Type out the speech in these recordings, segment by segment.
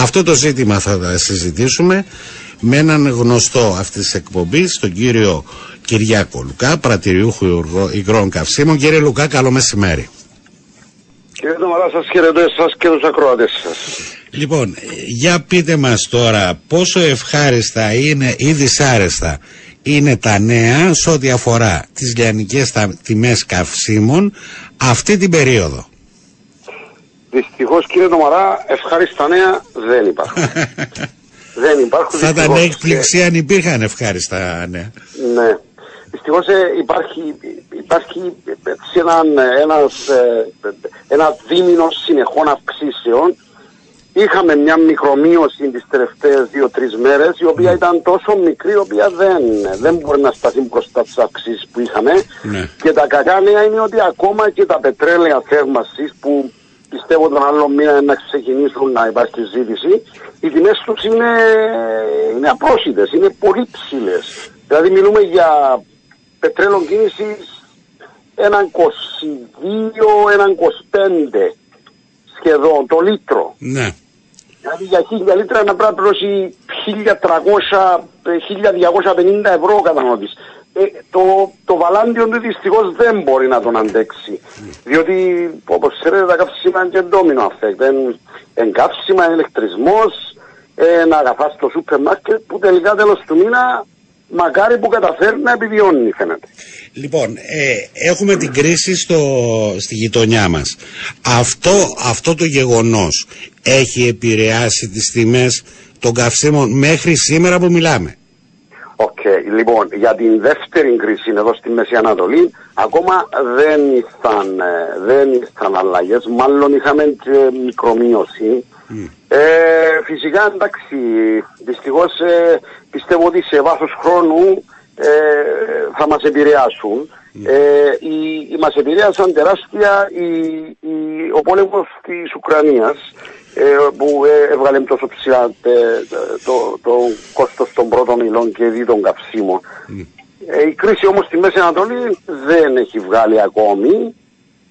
Αυτό το ζήτημα θα συζητήσουμε με έναν γνωστό αυτής της εκπομπής, τον κύριο Κυριάκο Λουκά, πρατηριούχο υγρών καυσίμων. Κύριε Λουκά, καλό μεσημέρι. Κύριε Τωμαρά, σας χαιρετώ εσάς και τους ακροατές σας. Λοιπόν, για πείτε μας τώρα πόσο ευχάριστα είναι ή δυσάρεστα είναι τα νέα σε ό,τι αφορά τις λιανικές τιμές καυσίμων αυτή την περίοδο. Δυστυχώς κύριε Τωμαρά, ευχάριστα νέα δεν υπάρχουν. δεν υπάρχουν. Θα ήταν έκπληξη αν υπήρχαν ευχάριστα νέα. Ναι. Δυστυχώς ε, υπάρχει, υπάρχει ένα, ένας, ε, ένα δίμηνο συνεχών αυξήσεων Είχαμε μια μικρομείωση τις τελευταίες δύο-τρεις μέρες η οποία ναι. ήταν τόσο μικρή η οποία δεν, δεν μπορεί να σταθεί μπροστά τις αυξήσεις που είχαμε ναι. και τα κακά νέα είναι ότι ακόμα και τα πετρέλαια θέρμασης που πιστεύω τον άλλο μήνα να ξεκινήσουν να υπάρχει ζήτηση οι τιμές τους είναι, είναι απρόσιτες, είναι πολύ ψηλές. Δηλαδή μιλούμε για πετρέλαιο κίνησης έναν 22, έναν 25 σχεδόν το λίτρο. Ναι. Δηλαδή για χίλια λίτρα να πρέπει να πληρώσει 1.250 ευρώ ο καταναλωτής. Ε, το, το βαλάντιο του δυστυχώς δεν μπορεί να τον αντέξει. Διότι όπως ξέρετε τα καύσιμα είναι και ντόμινο affect. Είναι καύσιμα, είναι ηλεκτρισμός, ένα αγαθά στο σούπερ μάρκετ που τελικά τέλος του μήνα μακάρι που καταφέρει να επιβιώνει φαίνεται. Λοιπόν, ε, έχουμε την κρίση στο, στη γειτονιά μας. Αυτό, αυτό το γεγονός έχει επηρεάσει τις τιμές των καυσίμων μέχρι σήμερα που μιλάμε. OK, okay. λοιπόν, για την δεύτερη κρίση εδώ στη Μέση Ανατολή, ακόμα δεν ήρθαν, ε, δεν ήρθαν αλλαγές, μάλλον είχαμε και μικρομείωση. Ε, φυσικά εντάξει, δυστυχώς ε, πιστεύω ότι σε βάθος χρόνου ε, θα μας επηρεάσουν. Ε, οι, οι μας επηρέασαν τεράστια η, η, ο πόλεμος της Ουκρανίας ε, που ε, έβγαλε τόσο ψηλά το, το, κόστος των πρώτων υλών και δι των καυσίμων. Ε, η κρίση όμως στη Μέση Ανατολή δεν έχει βγάλει ακόμη.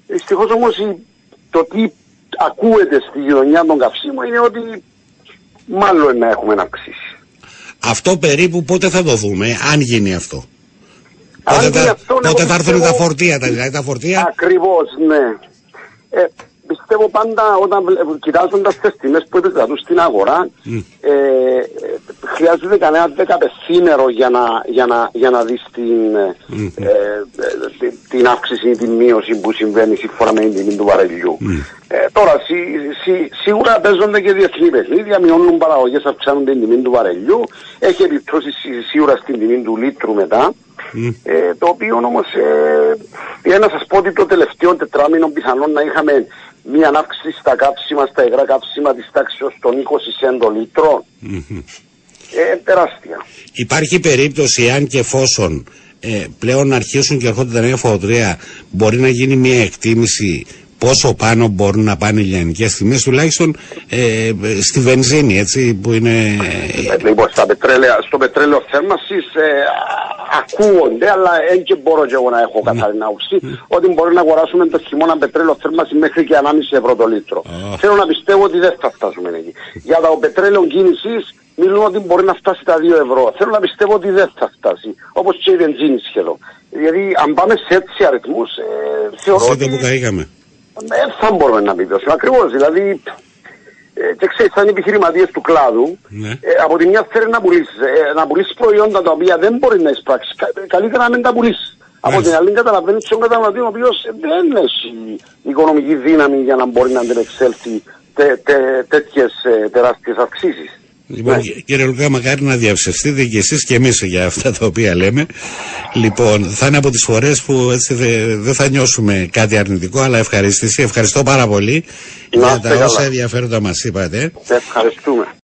Δυστυχώς όμως το τι ακούεται στη γειτονιά των καυσίμων είναι ότι μάλλον να έχουμε αυξήσει. Αυτό περίπου πότε θα το δούμε, αν γίνει αυτό. Πότε, θα, αυτό, πότε θα έρθουν τα φορτία, τα, δηλαδή τα φορτία; Ακριβώς, ναι. Ε, πιστεύω πάντα όταν κοιτάζοντας τις τιμές που επικρατούν στην αγορά mm. ε, χρειάζεται κανένα δεκαπεσήμερο για να, για να, για να δεις την, mm. ε, την αύξηση ή την μείωση που συμβαίνει σύμφωνα με την τιμή του βαρελιού. Mm. Ε, τώρα σι, σι, σίγουρα παίζονται και διεθνή παιχνίδια, μειώνουν παραγωγές, αυξάνουν την τιμή του βαρελιού, έχει επιπτώσεις σίγουρα στην τιμή του λίτρου μετά. Ε, το οποίο όμως ε, για να σας πω ότι το τελευταίο τετράμινο πιθανόν να είχαμε μια αύξηση στα κάψιμα, στα υγρά κάψιμα της τάξης των 20 σέντο λίτρο. Ε, τεράστια. Υπάρχει περίπτωση αν και εφόσον ε, πλέον αρχίσουν και έρχονται τα νέα φωτρία μπορεί να γίνει μια εκτίμηση πόσο πάνω μπορούν να πάνε οι λιανικές τιμές τουλάχιστον ε, στη βενζίνη έτσι που είναι... Ε, λοιπόν στα πετρέλαια, στο πετρέλαιο θέρμασης ε, ακούγονται αλλά δεν και μπορώ και εγώ να έχω ναι. καθαρή άποψη mm. ότι μπορεί να αγοράσουμε το χειμώνα πετρέλαιο θέρμαση μέχρι και 1,5 ευρώ το λίτρο. Oh. Θέλω να πιστεύω ότι δεν θα φτάσουμε εκεί. Για το πετρέλαιο κίνησης μιλούν ότι μπορεί να φτάσει τα 2 ευρώ. Θέλω να πιστεύω ότι δεν θα φτάσει. Όπως και η βενζίνη σχεδόν. Δηλαδή αν πάμε σε έτσι αριθμούς ε, θεωρώ ότι... που καήκαμε. Δεν θα μπορούμε να επιβιώσουμε. Ακριβώς, δηλαδή ε, και ξέρεις, σαν επιχειρηματίες του κλάδου, ναι. ε, από τη μια θέλει να πουλήσεις, ε, να πουλήσεις προϊόντα τα οποία δεν μπορεί να εισπράξεις, κα, καλύτερα να μην τα πουλήσεις. Από την άλλη καταλαβαίνεις τον καταναλωτής ο οποίος δεν έχει οικονομική δύναμη για να μπορεί να αντιλεξέλθει τε, τε, τέτοιες ε, τεράστιες αυξήσεις. Λοιπόν, ναι. κύριε Λουκά, μακάρι να διαψευστείτε και εσείς και εμείς για αυτά τα οποία λέμε. Λοιπόν, θα είναι από τις φορές που έτσι δεν θα νιώσουμε κάτι αρνητικό, αλλά ευχαριστήσει. Ευχαριστώ πάρα πολύ για τα όσα ενδιαφέροντα μας είπατε. Ευχαριστούμε.